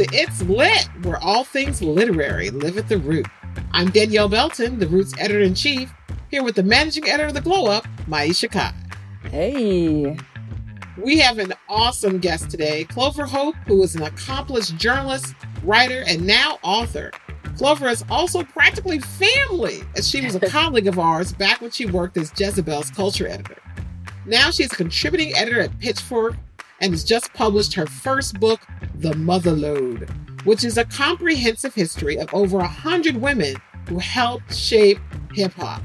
to It's Lit, where all things literary live at the root. I'm Danielle Belton, the Root's editor in chief, here with the managing editor of the Glow Up, Maiysha Kai. Hey. We have an awesome guest today, Clover Hope, who is an accomplished journalist, writer, and now author. Clover is also practically family, as she was a colleague of ours back when she worked as Jezebel's culture editor. Now she's a contributing editor at Pitchfork and has just published her first book, The Motherlode, which is a comprehensive history of over a hundred women who helped shape hip hop.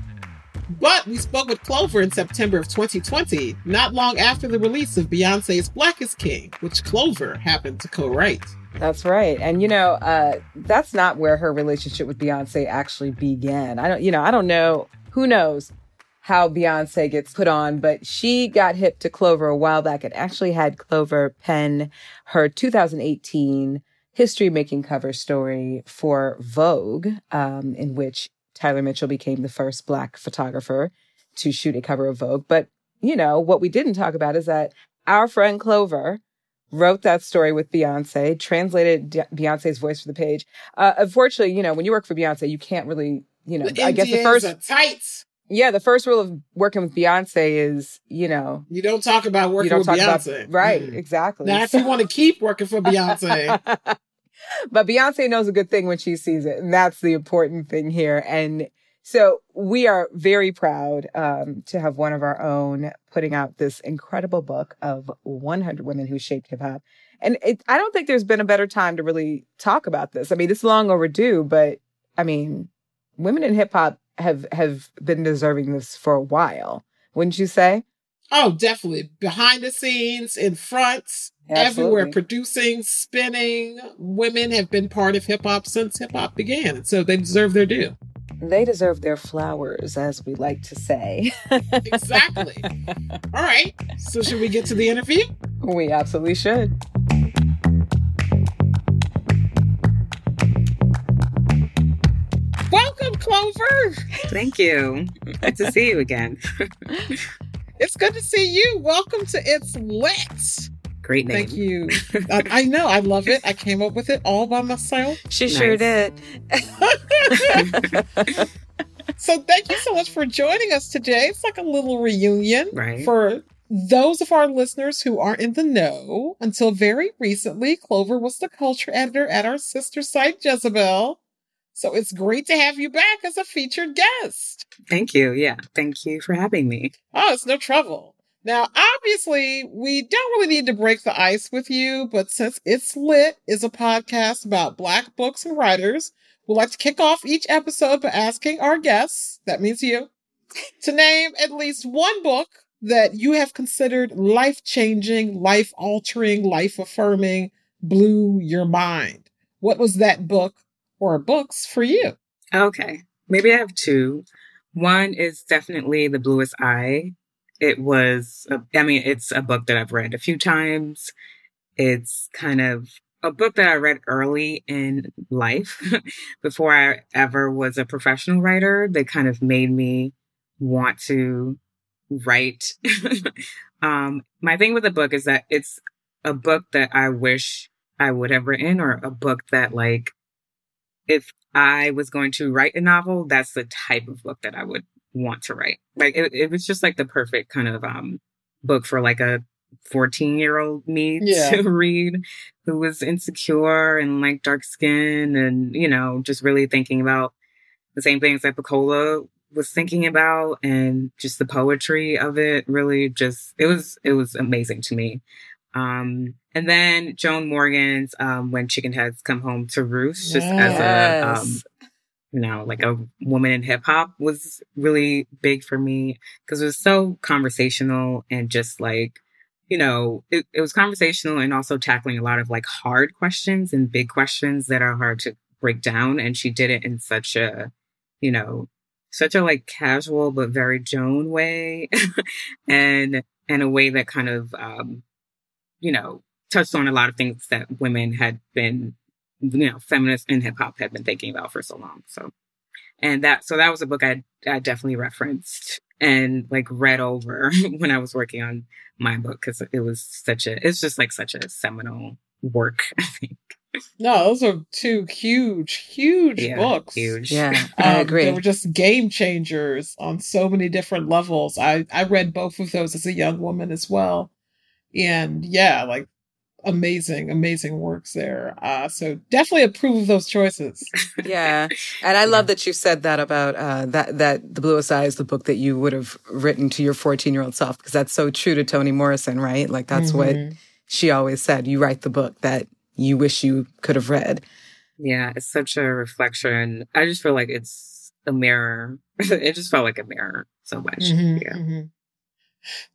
But we spoke with Clover in September of 2020, not long after the release of Beyonce's Black is King, which Clover happened to co write. That's right. And you know, uh, that's not where her relationship with Beyonce actually began. I don't, you know, I don't know. Who knows how Beyonce gets put on, but she got hip to Clover a while back and actually had Clover pen her 2018 history making cover story for Vogue, um, in which Tyler Mitchell became the first Black photographer to shoot a cover of Vogue. But, you know, what we didn't talk about is that our friend Clover wrote that story with Beyonce, translated Beyonce's voice for the page. Uh, unfortunately, you know, when you work for Beyonce, you can't really, you know, The I guess the first, are tight. Yeah, the first rule of working with Beyonce is, you know, You don't talk about working you don't with talk Beyonce. about, right, Mm. exactly. Now, if you want to keep working for Beyonce, but Beyonce knows a good thing when she sees it. And that's the important thing here. And so we are very proud um, to have one of our own putting out this incredible book of 100 women who shaped hip hop. And it, I don't think there's been a better time to really talk about this. I mean, it's long overdue, but I mean, women in hip hop have have been deserving this for a while, wouldn't you say? oh, definitely. Behind the scenes, in front, everywhere, producing, spinning. Women have been part of hip hop since hip hop began. So they deserve their due. They deserve their flowers, as we like to say. Exactly. All right. So, should we get to the interview? we absolutely should. Welcome, Clover. Thank you. Good to see you again. It's good to see you. Welcome to It's Lit. Great name. Thank you. I, I know. I love it. I came up with it all by myself. She sure did. So thank you so much for joining us today. It's like a little reunion Right. for those of our listeners who aren't in the know. Until very recently, Clover was the culture editor at our sister site, Jezebel. So it's great to have you back as a featured guest. Thank you. Yeah. Thank you for having me. Oh, it's no trouble. Now, obviously, we don't really need to break the ice with you, but since It's Lit is a podcast about Black books and writers, we'd like to kick off each episode by asking our guests, that means you, to name at least one book that you have considered life changing, life altering, life affirming, blew your mind. What was that book or books for you? Okay. Maybe I have two. One is definitely The Bluest Eye. It was, a, I mean, it's a book that I've read a few times. It's kind of a book that I read early in life before I ever was a professional writer that kind of made me want to write. um, my thing with the book is that it's a book that I wish I would have written or a book that like if I was going to write a novel, that's the type of book that I would want to write. Like it, it was just like the perfect kind of um book for like a 14 year old me Yeah. to read who was insecure and like dark skin and, you know, just really thinking about the same things that Pecola was thinking about and just the poetry of it really just it was it was amazing to me. Um and then Joan Morgan's um When Chicken Heads Come Home to Roost just as a um you know, like a woman in hip hop was really big for me because it was so conversational and just like, you know, it, it was conversational and also tackling a lot of like hard questions and big questions that are hard to break down. And she did it in such a, you know, such a like casual but very Joan way and in a way that kind of, um, you know, touched on a lot of things that women had been you know, feminists in hip hop had been thinking about for so long. So, and that, so that was a book I, I definitely referenced and like read over when I was working on my book because it was such a, it's just like such a seminal work, I think. no, those are two huge, huge Yeah, books. huge. Yeah, I Um, agree. They were just game changers on so many different levels. I I read both of those as a young woman as well, and yeah, like amazing, amazing works there. Uh, so definitely approve of those choices. yeah and i love that you said that about uh, that that the bluest eye is the book that you would have written to your 14 year old self because that's so true to toni morrison right like that's what Mhm. she always said you write the book that you wish you could have read Yeah, it's such a reflection. I just feel like it's a mirror. it just felt like a mirror so much. Mhm, Yeah. mhm.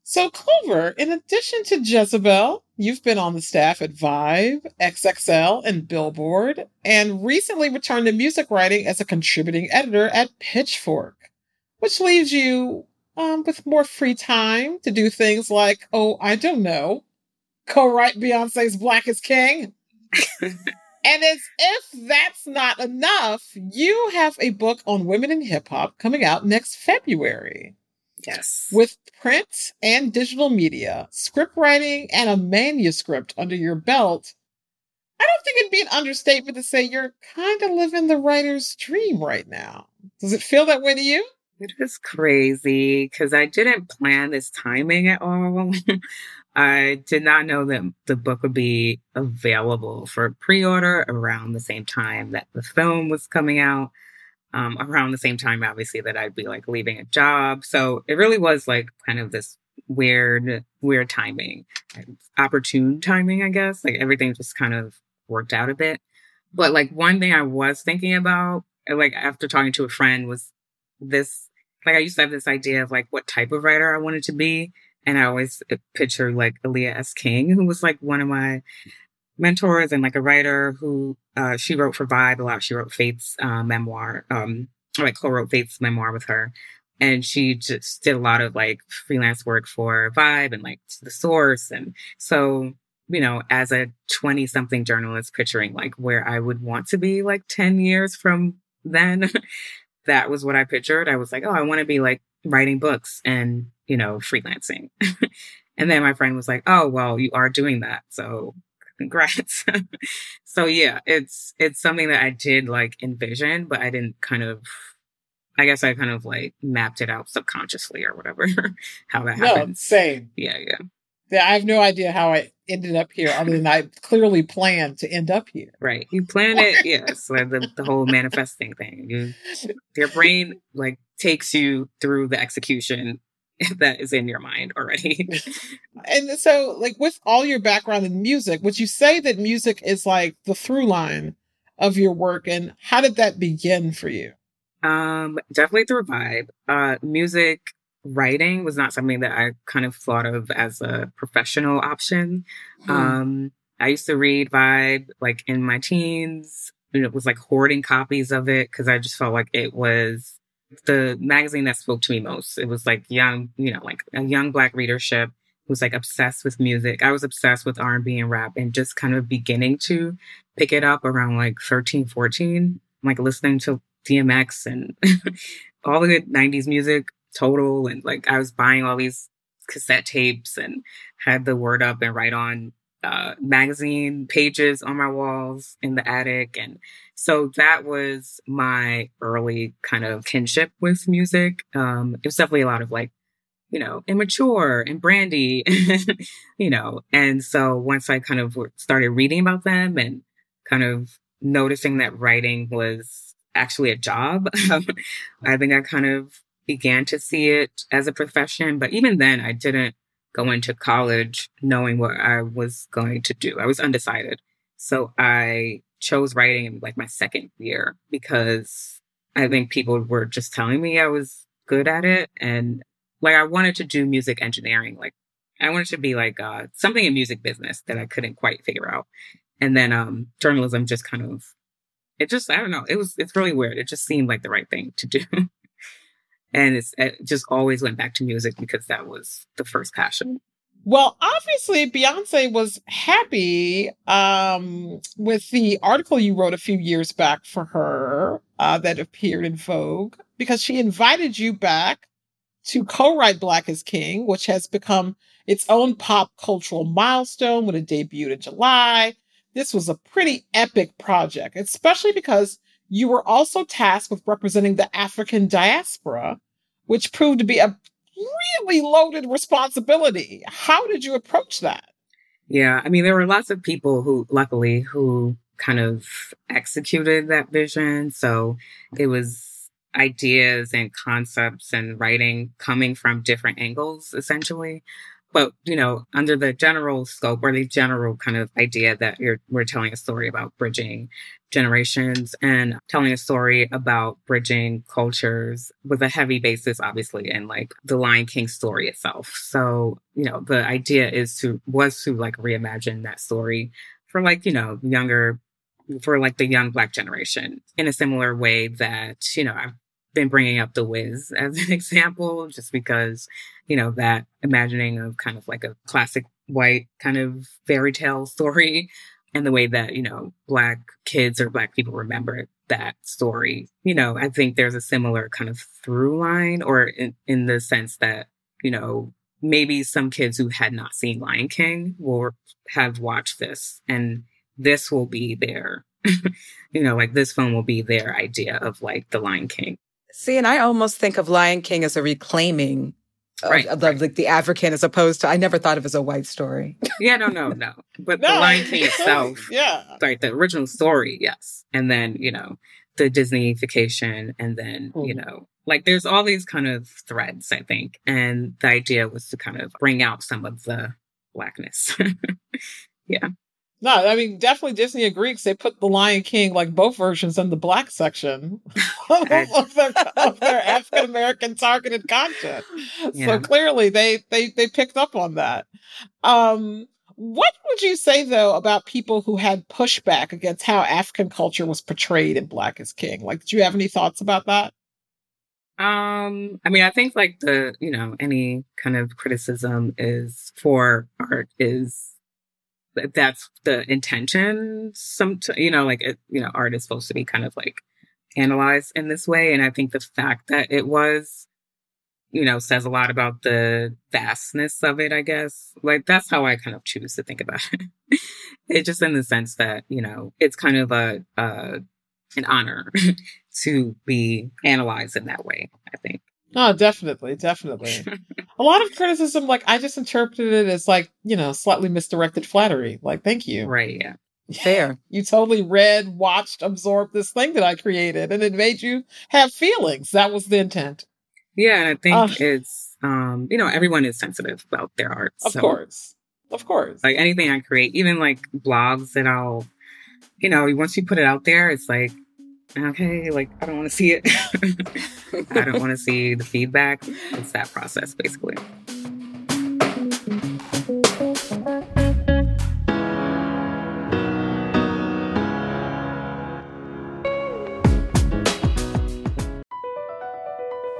So, Clover, in addition to Jezebel, you've been on the staff at Vibe, XXL, and Billboard, and recently returned to music writing as a contributing editor at Pitchfork, which leaves you um, with more free time to do things like, oh, I don't know, co-write Beyonce's Black is King. and as if that's not enough, you have a book on women in hip hop coming out next February. Yes. With print and digital media, script writing, and a manuscript under your belt, I don't think it'd be an understatement to say you're kind of living the writer's dream right now. Does it feel that way to you? It is crazy because I didn't plan this timing at all. I did not know that the book would be available for pre order around the same time that the film was coming out. Um, around the same time, obviously, that I'd be like leaving a job. So it really was like kind of this weird, weird timing, opportune timing, I guess. Like everything just kind of worked out a bit. But like one thing I was thinking about, like after talking to a friend, was this like I used to have this idea of like what type of writer I wanted to be. And I always picture like Aliya S. King, who was like one of my mentors and like a writer who uh, she wrote for Vibe a lot. She wrote Faith's uh, memoir, um, like co-wrote Faith's memoir with her. And she just did a lot of like freelance work for Vibe and like The Source. And so, you know, as a 20 something journalist picturing like where I would want to be like 10 years from then, that was what I pictured. I was like, oh, I want to be like writing books and, you know, freelancing. and then my friend was like, oh, well, you are doing that. So congrats. so yeah, it's, it's something that I did like envision, but I didn't kind of, I guess I kind of like mapped it out subconsciously or whatever, how that No, happened. same. Yeah, yeah. Yeah, I have no idea how I ended up here, other than I clearly planned to end up here. Right. You plan it, yes. Like the, the whole manifesting thing. You your brain like takes you through the execution that is in your mind already. And so, like, with all your background in music, would you say that music is like the through line of your work? And how did that begin for you? um, definitely through vibe. Uh, music writing was not something that I kind of thought of as a professional option. Hmm. Um, I used to read Vibe like in my teens. And it was like hoarding copies of it because I just felt like it was the magazine that spoke to me most. It was like young, you know, like a young black readership who was like obsessed with music. I was obsessed with R&B and rap and just kind of beginning to pick it up around like 13, 14, like listening to DMX and all the good 90s music total. And like I was buying all these cassette tapes and had the word up and Right On uh, magazine pages on my walls in the attic. And so that was my early kind of kinship with music. Um, it was definitely a lot of like, you know, immature and brandy, you know. And so once I kind of started reading about them and kind of noticing that writing was actually a job, I think I kind of began to see it as a profession. But even then, I didn't go into college knowing what I was going to do. I was undecided. So I chose writing in like my second year because I think people were just telling me I was good at it. And like I wanted to do music engineering. Like I wanted to be like uh, something in music business that I couldn't quite figure out. And then um, journalism just kind of, it just, I don't know, it was, it's really weird. It just seemed like the right thing to do. and it's, it just always went back to music because that was the first passion. Well, obviously, Beyonce was happy um, with the article you wrote a few years back for her uh, that appeared in Vogue because she invited you back to co-write Black is King, which has become its own pop cultural milestone when it debuted in July. this was a pretty epic project, especially because you were also tasked with representing the African diaspora, which proved to be a really loaded responsibility. How did you approach that? Yeah, I mean, there were lots of people who, luckily, who kind of executed that vision. So it was ideas and concepts and writing coming from different angles, essentially. But, you know, under the general scope or the general kind of idea that you're, we're telling a story about bridging generations and telling a story about bridging cultures with a heavy basis, obviously, in like the Lion King story itself. So, you know, the idea is to, was to like reimagine that story for like, you know, younger, for like the young black generation in a similar way that, you know, I've been bringing up The Wiz as an example, just because, you know, that imagining of kind of like a classic white kind of fairy tale story and the way that, you know, black kids or black people remember that story. You know, I think there's a similar kind of through line or in, in the sense that, you know, maybe some kids who had not seen Lion King will have watched this and this will be their, you know, like this film will be their idea of like the Lion King. See, and I almost think of Lion King as a reclaiming right, of, right. like the African as opposed to I never thought of it as a white story. yeah, no, no, no. But No, the Lion King itself, yeah. like the original story, yes. And then, you know, the Disneyification and then, you Mhm. know, like there's all these kind of threads, I think. And the idea was to kind of bring out some of the blackness. No, I mean definitely Disney and Greeks. They put the Lion King like both versions in the black section of their, their African American targeted content. So clearly they they they picked up on that. Um, what would you say though about people who had pushback against how African culture was portrayed in Black is King? Like, do you have any thoughts about that? Um, I mean, I think like the, you know, any kind of criticism is for art is that that's the intention. Some, you know, like, it, you know, art is supposed to be kind of like analyzed in this way. And I think the fact that it was, you know, says a lot about the vastness of it, I guess. Like, that's how I kind of choose to think about it. it just in the sense that, you know, it's kind of a, uh, an honor to be analyzed in that way, I think. Oh, definitely, definitely. A lot of criticism, like I just interpreted it as like, you know, slightly misdirected flattery. Like, thank you. right, yeah. Fair. You totally read, watched, absorbed this thing that I created, and it made you have feelings. That was the intent. Yeah, and I think Ugh. it's um, you know, everyone is sensitive about their art. Of so, course. Of course. Like anything I create, even like blogs that I'll you know, once you put it out there, it's like okay, like I don't want to see it. I don't want to see the feedback. It's that process basically.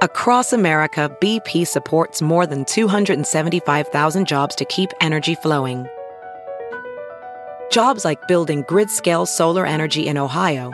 Across America, BP supports more than 275,000 jobs to keep energy flowing. Jobs like building grid-scale solar energy in Ohio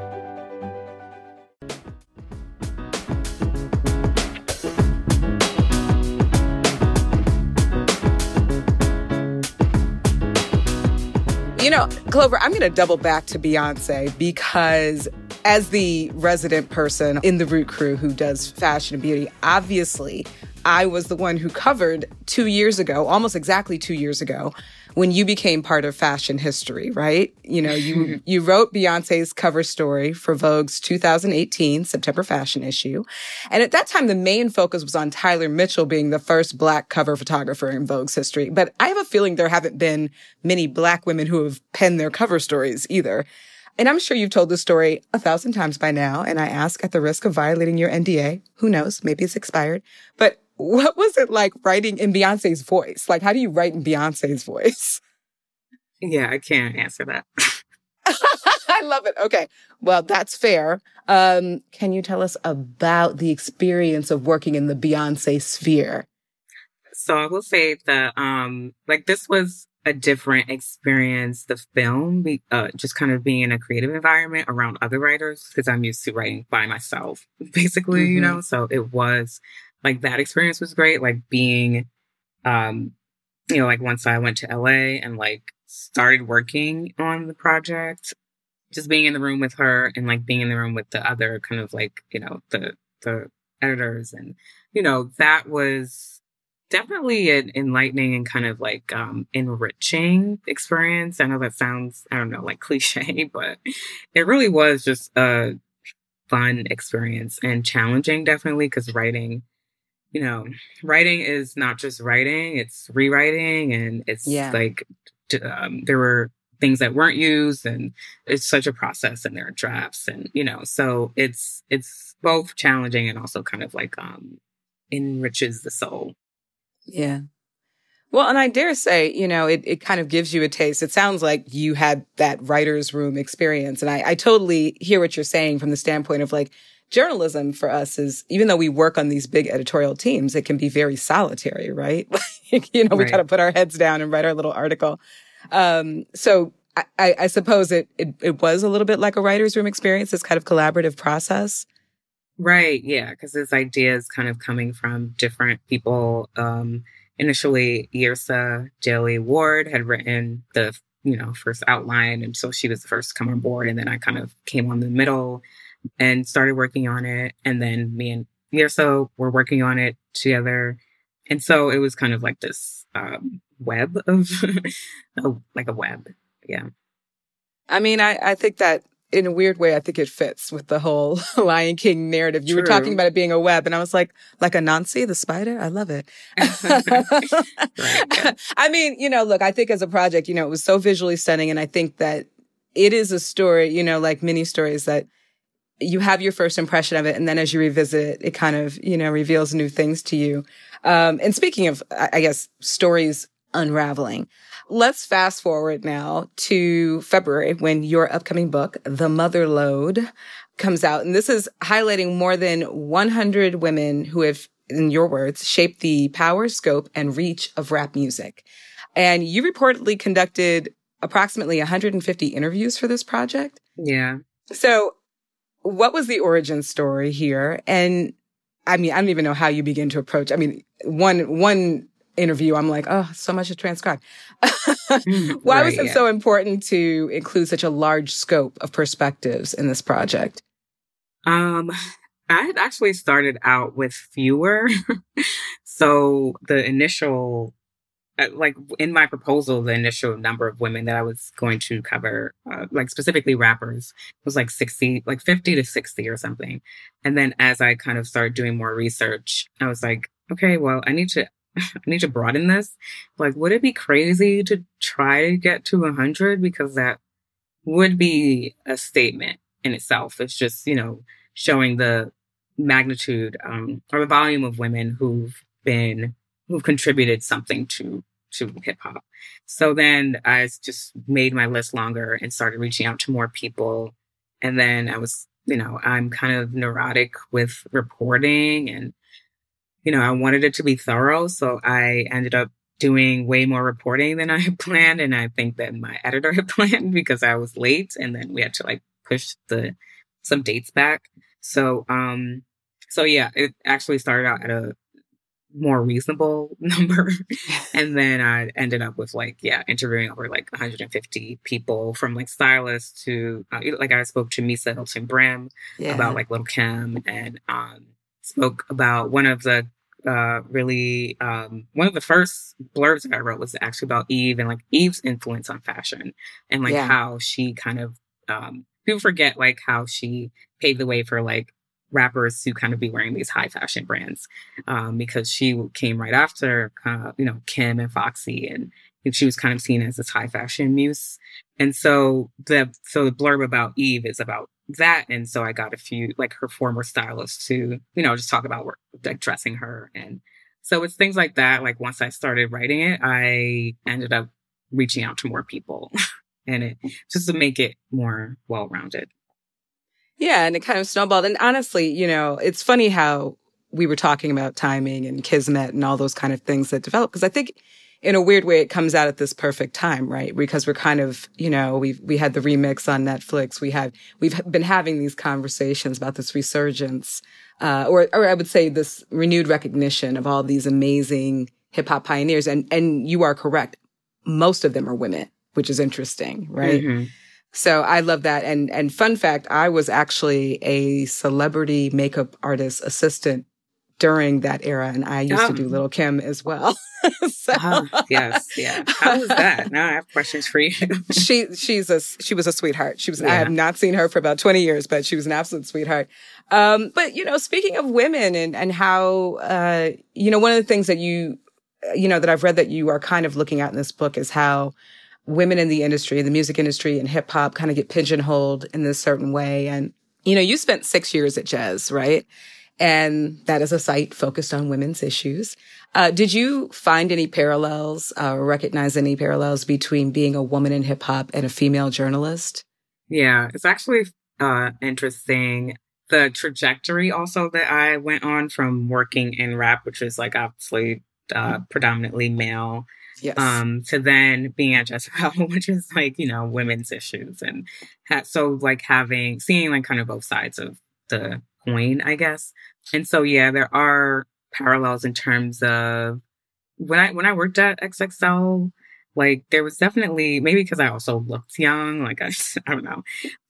Clover, I'm going to double back to Beyonce because as the resident person in the Root Crew who does fashion and beauty, obviously I was the one who covered two years ago, almost exactly two years ago, when you became part of fashion history, right? You know, you you wrote Beyonce's cover story for Vogue's 2018 September fashion issue. And at that time the main focus was on Tyler Mitchell being the first black cover photographer in Vogue's history. But I have a feeling there haven't been many black women who have penned their cover stories either. And I'm sure you've told this story a thousand times by now. And I ask at the risk of violating your NDA, who knows, maybe it's expired. But what was it like writing in Beyonce's voice? Like, how do you write in Beyonce's voice? Yeah, I can't answer that. I love it. Okay. Well, that's fair. Um, can you tell us about the experience of working in the Beyonce sphere? So I will say that, um, like this was a different experience, the film, uh, just kind of being in a creative environment around other writers, because I'm used to writing by myself, basically, mm-hmm. you know? So it was like that experience was great. Like being, um, you know, like once I went to LA and like started working on the project, just being in the room with her and like being in the room with the other kind of like, you know, the, the editors and, you know, that was, definitely an enlightening and kind of like um, enriching experience. I know that sounds, I don't know, like cliche, but it really was just a fun experience and challenging, definitely, because writing, you know, writing is not just writing, it's rewriting and it's yeah. like um, there were things that weren't used and it's such a process and there are drafts and you know so it's it's both challenging and also kind of like um enriches the soul yeah. Well, and I dare say, you know, it, it kind of gives you a taste. It sounds like you had that writer's room experience. And I, I totally hear what you're saying from the standpoint of like, journalism for us is, even though we work on these big editorial teams, it can be very solitary, right? you know, we right. got to put our heads down and write our little article. Um, so I, I, suppose it, it, it was a little bit like a writer's room experience, this kind of collaborative process. Right. Yeah. Because this idea is kind of coming from different people. Um, initially, Yrsa Daley Ward had written the, you know, first outline. And so she was the first to come on board. And then I kind of came on the middle and started working on it. And then me and Yrsa were working on it together. And so it was kind of like this um, web of, like a web. Yeah. I mean, I, I think that in a weird way, I think it fits with the whole Lion King narrative. You True. were talking about it being a web, and I was like, like Anansi, the spider? I love it. right. I mean, you know, look, I think as a project, you know, it was so visually stunning. And I think that it is a story, you know, like many stories that you have your first impression of it. And then as you revisit it, it kind of, you know, reveals new things to you. Um, and speaking of, I guess, stories unraveling, let's fast forward now to February when your upcoming book, The Motherlode, comes out. And this is highlighting more than 100 women who have, in your words, shaped the power, scope, and reach of rap music. And you reportedly conducted approximately 150 interviews for this project. Yeah. So what was the origin story here? And I mean, I don't even know how you begin to approach. I mean, one, one interview, I'm like, oh, so much to transcribe. Mm, Why right, was it yeah. so important to include such a large scope of perspectives in this project? Um, I had actually started out with fewer. so the initial, like in my proposal, the initial number of women that I was going to cover, uh, like specifically rappers, was like 60, like 50 to 60 or something. And then as I kind of started doing more research, I was like, okay, well, I need to I need to broaden this. Like, would it be crazy to try to get to 100? Because that would be a statement in itself. It's just, you know, showing the magnitude um, or the volume of women who've been, who've contributed something to to hip hop. So then I just made my list longer and started reaching out to more people. And then I was, you know, I'm kind of neurotic with reporting and you know, I wanted it to be thorough. So I ended up doing way more reporting than I had planned. And I think that my editor had planned because I was late and then we had to like push the, some dates back. So, um, so yeah, it actually started out at a more reasonable number. and then I ended up with like, yeah, interviewing over like 150 people from like stylists to, uh, like I spoke to Misa Hylton Brim yeah. about like Lil' Kim and, um, spoke about one of the uh, really um, one of the first blurbs that I wrote was actually about Eve and like Eve's influence on fashion and like yeah. how she kind of um, people forget like how she paved the way for like rappers to kind of be wearing these high fashion brands um, because she came right after uh, you know Kim and Foxy and she was kind of seen as this high fashion muse and so the so the blurb about Eve is about that. And so I got a few, like her former stylists to, you know, just talk about work, like dressing her. And so it's things like that. Like once I started writing it, I ended up reaching out to more people and it just to make it more well rounded. Yeah. And it kind of snowballed. And honestly, you know, it's funny how we were talking about timing and kismet and all those kind of things that develop. Cause I think in a weird way, it comes out at this perfect time, right? Because we're kind of, you know, we we had the remix on Netflix. We have we've been having these conversations about this resurgence, uh, or or I would say this renewed recognition of all these amazing hip hop pioneers. And and you are correct, most of them are women, which is interesting, right? Mm-hmm. So I love that. And and fun fact, I was actually a celebrity makeup artist assistant during that era, and I used oh. to do Lil' Kim as well. so, oh, yes, yeah. How was that? Now I have questions for you. she she's a she was a sweetheart. She was. Yeah. I have not seen her for about twenty years, but she was an absolute sweetheart. Um, but you know, speaking of women and and how uh, you know, one of the things that you you know that I've read that you are kind of looking at in this book is how women in the industry, the music industry, and hip hop kind of get pigeonholed in this certain way. And you know, you spent six years at Jazz, right? And that is a site focused on women's issues. Uh, did you find any parallels, uh, recognize any parallels between being a woman in hip hop and a female journalist? Yeah, it's actually uh, interesting. The trajectory also that I went on from working in rap, which is like obviously uh, predominantly male, yes. um, to then being at Jezebel, which is like, you know, women's issues and ha- so like having, seeing like kind of both sides of the coin, I guess. And so, yeah, there are parallels in terms of when I, when I worked at XXL, like there was definitely, maybe because I also looked young, like I, I don't know,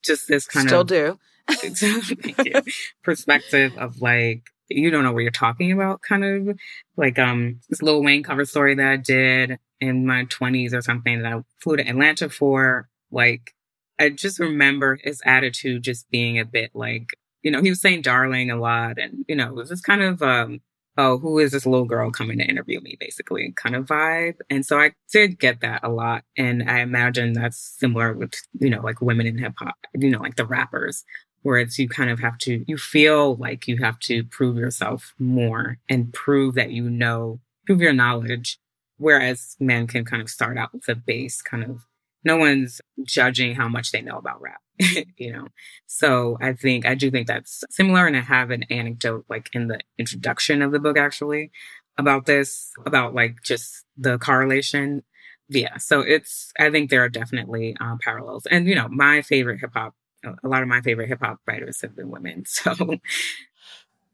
just this kind Still of. do. perspective of like, you don't know what you're talking about kind of like, um, this Lil Wayne cover story that I did in my twenties or something that I flew to Atlanta for. Like, I just remember his attitude just being a bit like, you know, he was saying darling a lot and, you know, it was just kind of, um, oh, who is this little girl coming to interview me, basically kind of vibe. And so I did get that a lot. And I imagine that's similar with, you know, like women in hip hop, you know, like the rappers, where it's you kind of have to, you feel like you have to prove yourself more and prove that you know, prove your knowledge. Whereas men can kind of start out with a base kind of no one's judging how much they know about rap, you know? So I think, I do think that's similar. And I have an anecdote like in the introduction of the book actually about this, about like just the correlation. Yeah. So it's, I think there are definitely uh, parallels. And, you know, my favorite hip hop, a lot of my favorite hip hop writers have been women. So.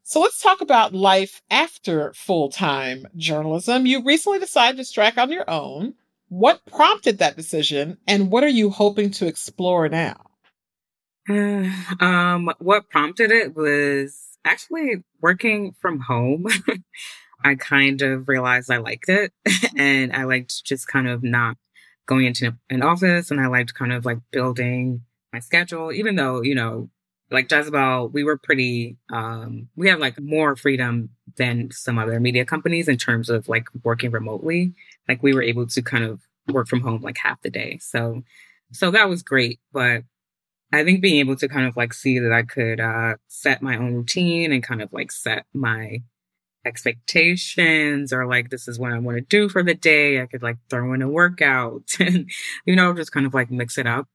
So let's talk about life after full time journalism. You recently decided to strike on your own. What prompted that decision, and what are you hoping to explore now? um, what prompted it was actually working from home. I kind of realized I liked it, and I liked just kind of not going into an office, and I liked kind of like building my schedule, even though you know like Jezebel, we were pretty, um, we had like more freedom than some other media companies in terms of like working remotely like we were able to kind of work from home like half the day. So, so that was great. But I think being able to kind of like see that I could, uh, set my own routine and kind of like set my expectations or like, this is what I want to do for the day. I could like throw in a workout and, you know, just kind of like mix it up.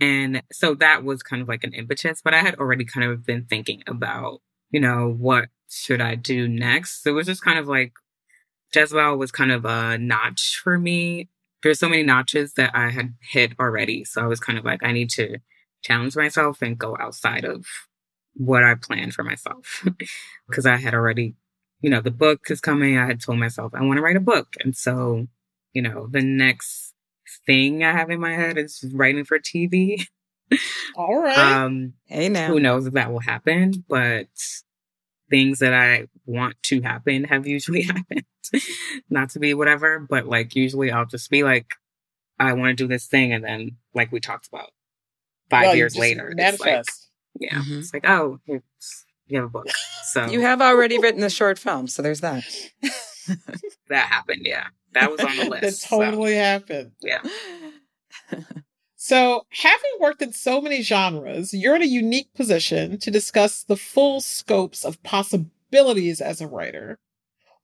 And so that was kind of like an impetus, but I had already kind of been thinking about, you know, what should I do next? So it was just kind of like Jezebel was kind of a notch for me. There's so many notches that I had hit already. So I was kind of like, I need to challenge myself and go outside of what I planned for myself. Because I had already, you know, the book is coming. I had told myself I want to write a book. And so, you know, the next thing I have in my head is writing for TV. All right. Um, hey now. Who knows if that will happen, but things that I want to happen have usually happened. Not to be whatever, but like usually I'll just be like, I want to do this thing. And then like we talked about five well, years later, manifest. it's like, yeah, mm-hmm. it's like, oh, you have a book. So you have already written a short film. So there's that. that happened. Yeah. That was on the list. that totally so. happened. Yeah. So, having worked in so many genres, you're in a unique position to discuss the full scopes of possibilities as a writer.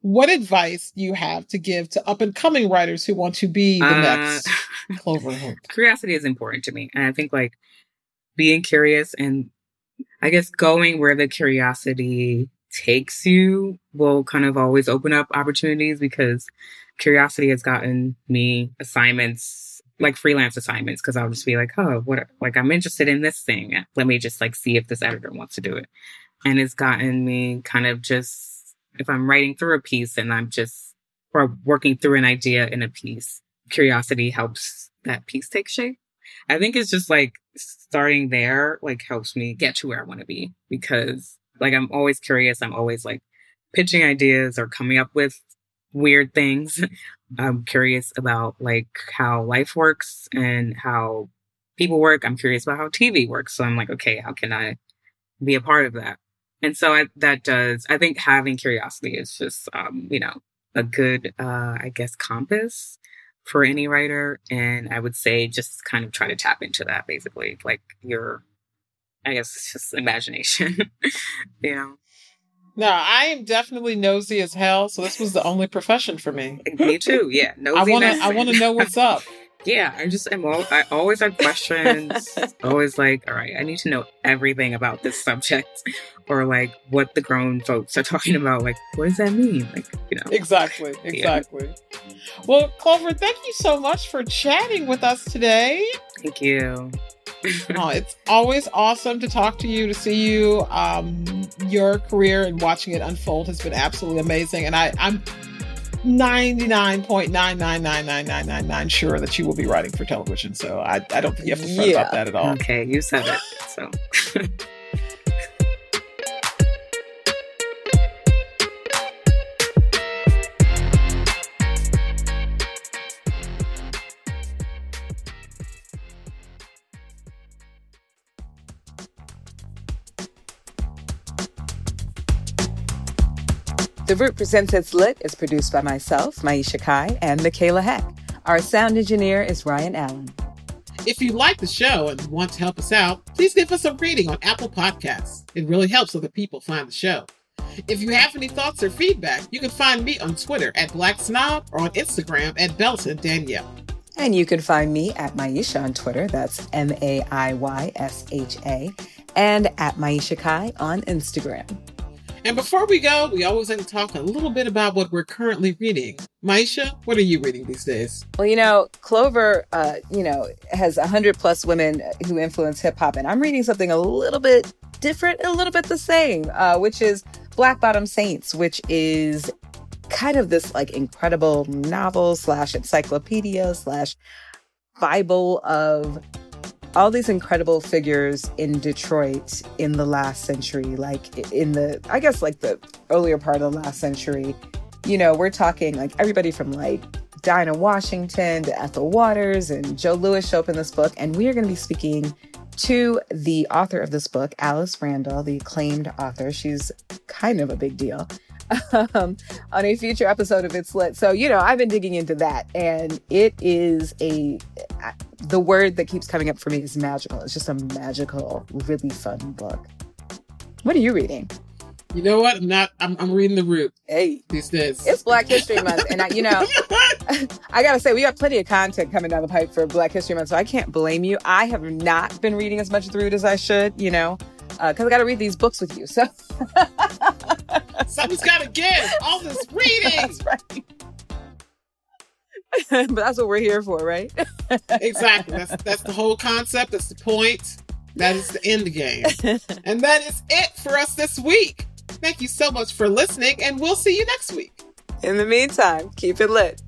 What advice do you have to give to up and coming writers who want to be the uh, next Clover Hope? Curiosity is important to me. And I think like being curious and I guess going where the curiosity takes you will kind of always open up opportunities because Curiosity has gotten me assignments, like freelance assignments, because I'll just be like, oh, what, like, I'm interested in this thing. Let me just like see if this editor wants to do it. And it's gotten me kind of just, if I'm writing through a piece and I'm just, or working through an idea in a piece, curiosity helps that piece take shape. I think it's just like starting there, like helps me get to where I want to be because like I'm always curious. I'm always like pitching ideas or coming up with weird things. I'm curious about like how life works and how people work. I'm curious about how TV works. So I'm like, okay, how can I be a part of that? And so I, that does, I think having curiosity is just, um, you know, a good, uh, I guess, compass for any writer. And I would say just kind of try to tap into that basically, like your, I guess, it's just imagination, you know? No, I am definitely nosy as hell. So this was the only profession for me. me too. Yeah, nosy. I want to. I want to know what's up. yeah, I just am. All, I always have questions. always like, all right, I need to know everything about this subject, or like what the grown folks are talking about. Like, what does that mean? Like, you know. Exactly. Exactly. Yeah. Well, Clover, thank you so much for chatting with us today. Thank you. oh, it's always awesome to talk to you, to see you. Um, your career and watching it unfold has been absolutely amazing. And I, I'm 99.9999999 sure that you will be writing for television. So I, I don't think you have to fret yeah. about that at all. Okay, you said it. So. The Root Presents It's Lit is produced by myself, Maiysha Kai, and Michaela Heck. Our sound engineer is Ryan Allen. If you like the show and want to help us out, please give us a rating on Apple Podcasts. It really helps other people find the show. If you have any thoughts or feedback, you can find me on Twitter at Black Snob or on Instagram at Belton Danielle. And you can find me at Maiysha on Twitter. That's M A I Y S H A. And at Maiysha Kai on Instagram. And before we go, we always like to talk a little bit about what we're currently reading. Maiysha, what are you reading these days? Well, you know, Clover, uh, you know, has 100 plus women who influence hip hop. And I'm reading something a little bit different, a little bit the same, uh, which is Black Bottom Saints, which is kind of this like incredible novel slash encyclopedia slash Bible of all these incredible figures in Detroit in the last century, like in the, I guess, like the earlier part of the last century. You know, we're talking like everybody from like Dinah Washington to Ethel Waters and Joe Louis show up in this book. And we are going to be speaking to the author of this book, Alice Randall, the acclaimed author. She's kind of a big deal um, on a future episode of It's Lit. So, you know, I've been digging into that and it is a, the word that keeps coming up for me is magical. It's just a magical, really fun book. What are you reading? You know what? I'm not. I'm, I'm reading the root. Hey, these days. It's Black History Month, and I, you know, I gotta say we got plenty of content coming down the pipe for Black History Month, so I can't blame you. I have not been reading as much of the root as I should, you know, because uh, I got to read these books with you. So something's got to give. All this reading. That's right. but that's what we're here for, right? exactly. That's that's the whole concept. That's the point. That is the end game. and that is it for us this week. Thank you so much for listening, and we'll see you next week. In the meantime, keep it lit.